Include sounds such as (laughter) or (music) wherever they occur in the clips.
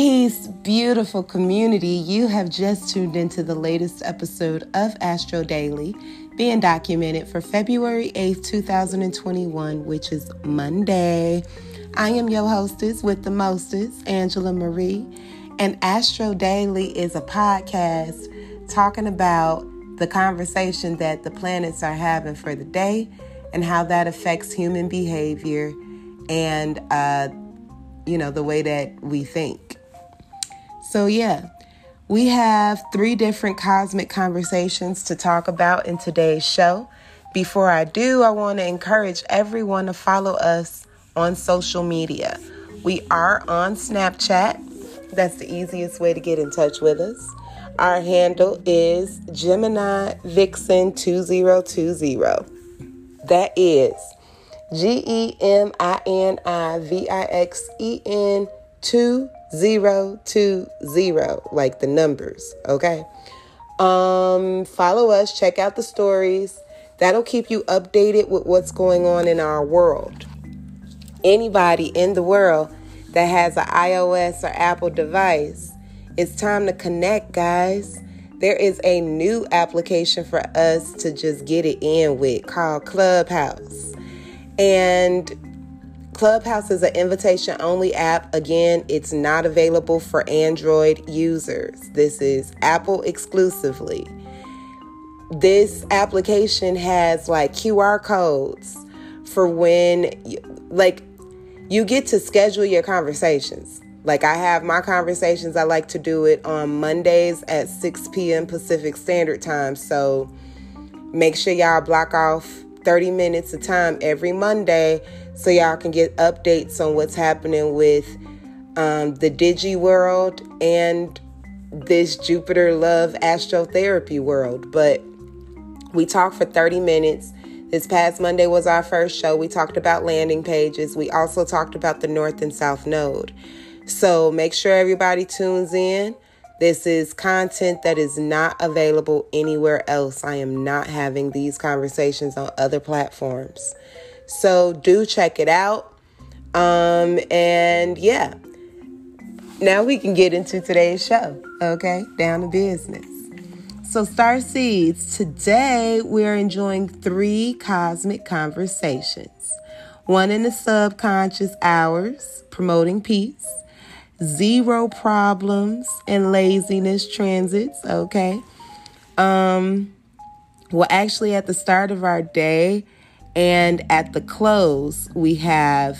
Peace, beautiful community. You have just tuned into the latest episode of Astro Daily, being documented for February 8th, 2021, which is Monday. I am your hostess with the mostest, Angela Marie, and Astro Daily is a podcast talking about the conversation that the planets are having for the day and how that affects human behavior and, uh, you know, the way that we think. So, yeah, we have three different cosmic conversations to talk about in today's show. Before I do, I want to encourage everyone to follow us on social media. We are on Snapchat. That's the easiest way to get in touch with us. Our handle is Gemini Vixen 2020. That is G E M I N I V I X E N 2020 zero two zero, like the numbers, okay? Um, follow us, check out the stories. That'll keep you updated with what's going on in our world. Anybody in the world that has an iOS or Apple device, it's time to connect, guys. There is a new application for us to just get it in with called Clubhouse. And Clubhouse is an invitation only app. Again, it's not available for Android users. This is Apple exclusively. This application has like QR codes for when, like, you get to schedule your conversations. Like, I have my conversations, I like to do it on Mondays at 6 p.m. Pacific Standard Time. So make sure y'all block off 30 minutes of time every Monday so y'all can get updates on what's happening with um, the Digi world and this Jupiter Love astrotherapy world. But we talked for 30 minutes. This past Monday was our first show. We talked about landing pages. We also talked about the North and South Node. So make sure everybody tunes in. This is content that is not available anywhere else. I am not having these conversations on other platforms. So do check it out. Um, and yeah, now we can get into today's show. Okay, down to business. So, Star Seeds, today we're enjoying three cosmic conversations one in the subconscious hours, promoting peace, zero problems and laziness transits. Okay. Um, well, actually, at the start of our day, and at the close, we have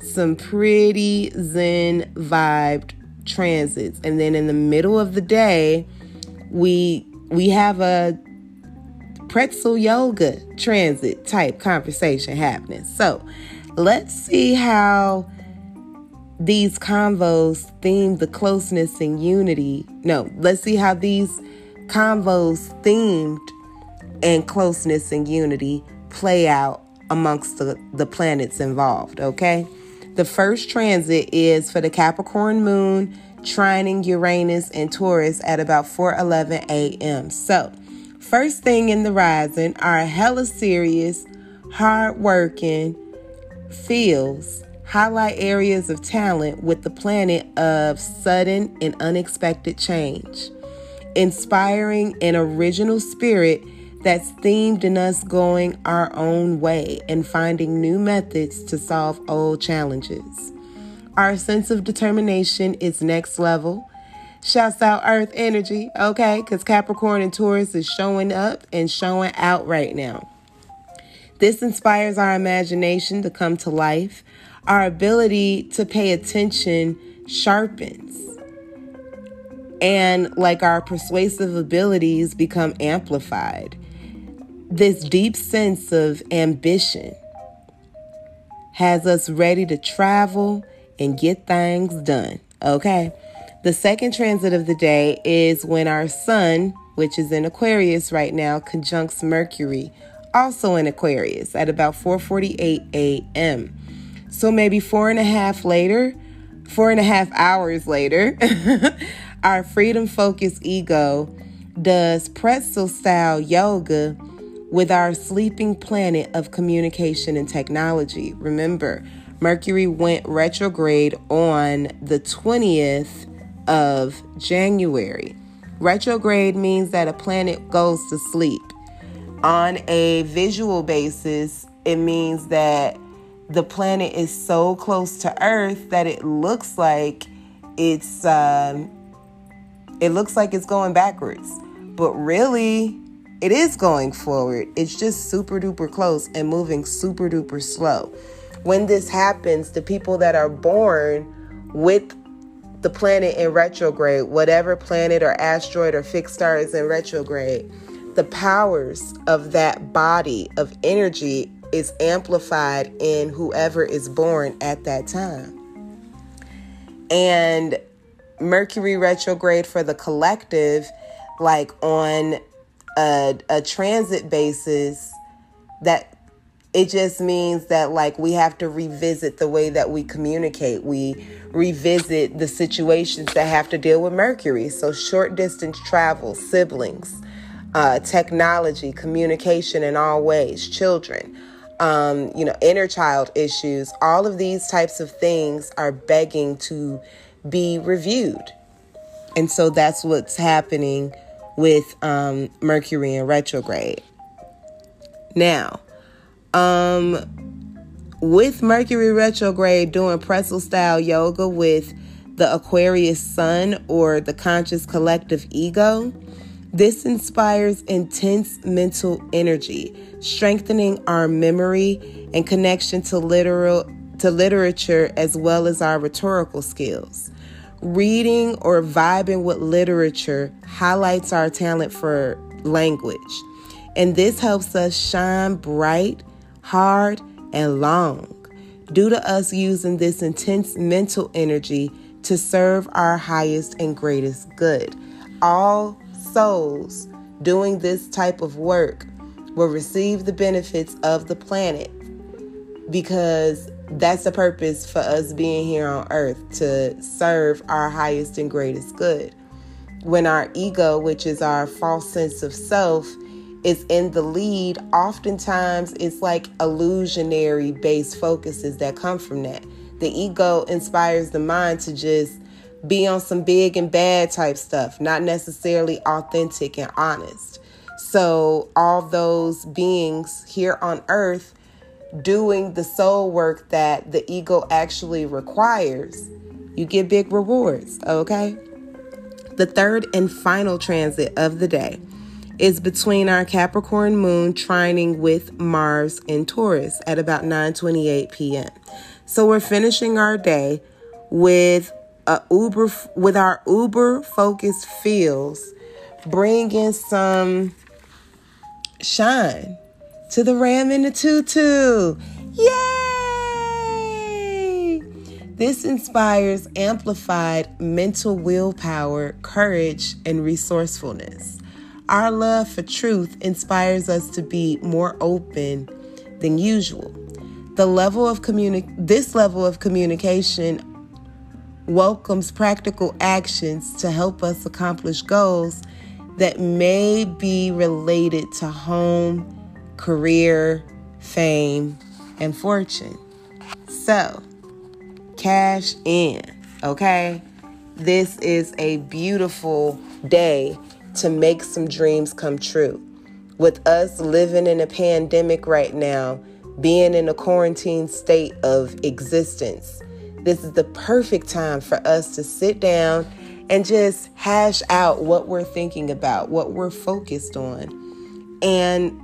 some pretty zen vibed transits. And then in the middle of the day, we we have a pretzel yoga transit type conversation happening. So, let's see how these convos theme the closeness and unity. No, let's see how these convos themed and closeness and unity play out amongst the, the planets involved, okay? The first transit is for the Capricorn moon trining Uranus and Taurus at about 4:11 a.m. So, first thing in the rising are hella serious, hard-working fields highlight areas of talent with the planet of sudden and unexpected change. Inspiring an original spirit that's themed in us going our own way and finding new methods to solve old challenges. Our sense of determination is next level. Shouts out Earth energy, okay? Because Capricorn and Taurus is showing up and showing out right now. This inspires our imagination to come to life. Our ability to pay attention sharpens. And like our persuasive abilities become amplified this deep sense of ambition has us ready to travel and get things done. Okay. The second transit of the day is when our sun, which is in Aquarius right now, conjuncts Mercury, also in Aquarius at about 4:48 a.m. So maybe four and a half later, four and a half hours later, (laughs) our freedom focused ego does pretzel style yoga with our sleeping planet of communication and technology. Remember, Mercury went retrograde on the 20th of January. Retrograde means that a planet goes to sleep. On a visual basis, it means that the planet is so close to Earth that it looks like it's um, it looks like it's going backwards, but really it is going forward. It's just super duper close and moving super duper slow. When this happens, the people that are born with the planet in retrograde, whatever planet or asteroid or fixed star is in retrograde, the powers of that body of energy is amplified in whoever is born at that time. And Mercury retrograde for the collective, like on a, a transit basis, that it just means that like we have to revisit the way that we communicate we revisit the situations that have to deal with mercury so short distance travel siblings uh, technology communication in all ways children um, you know inner child issues all of these types of things are begging to be reviewed and so that's what's happening with um, mercury in retrograde now um, with Mercury retrograde, doing pretzel style yoga with the Aquarius Sun or the conscious collective ego. This inspires intense mental energy, strengthening our memory and connection to literal to literature as well as our rhetorical skills. Reading or vibing with literature highlights our talent for language, and this helps us shine bright hard, and long, due to us using this intense mental energy to serve our highest and greatest good. All souls doing this type of work will receive the benefits of the planet because that's the purpose for us being here on earth to serve our highest and greatest good. When our ego, which is our false sense of self, is in the lead, oftentimes it's like illusionary based focuses that come from that. The ego inspires the mind to just be on some big and bad type stuff, not necessarily authentic and honest. So, all those beings here on earth doing the soul work that the ego actually requires, you get big rewards, okay? The third and final transit of the day is between our Capricorn moon trining with Mars in Taurus at about 9:28 p.m. So we're finishing our day with a uber with our uber focused feels bringing some shine to the ram in the tutu. Yay! This inspires amplified mental willpower, courage, and resourcefulness. Our love for truth inspires us to be more open than usual. The level of communi- this level of communication welcomes practical actions to help us accomplish goals that may be related to home, career, fame, and fortune. So, cash in, okay? This is a beautiful day to make some dreams come true. With us living in a pandemic right now, being in a quarantine state of existence, this is the perfect time for us to sit down and just hash out what we're thinking about, what we're focused on, and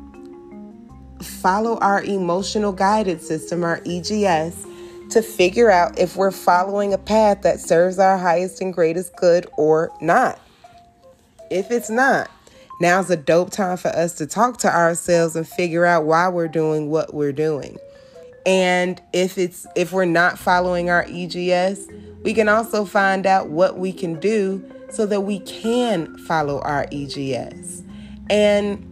follow our emotional guided system, our EGS, to figure out if we're following a path that serves our highest and greatest good or not. If it's not, now's a dope time for us to talk to ourselves and figure out why we're doing what we're doing. And if it's if we're not following our EGS, we can also find out what we can do so that we can follow our EGS and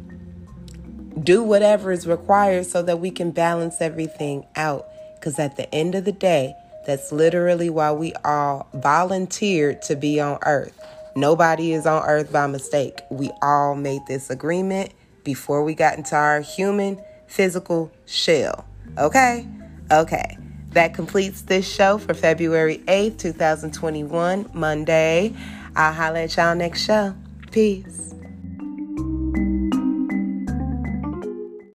do whatever is required so that we can balance everything out. Because at the end of the day, that's literally why we all volunteered to be on earth. Nobody is on earth by mistake. We all made this agreement before we got into our human physical shell. Okay? Okay. That completes this show for February 8th, 2021, Monday. I'll holler at y'all next show. Peace.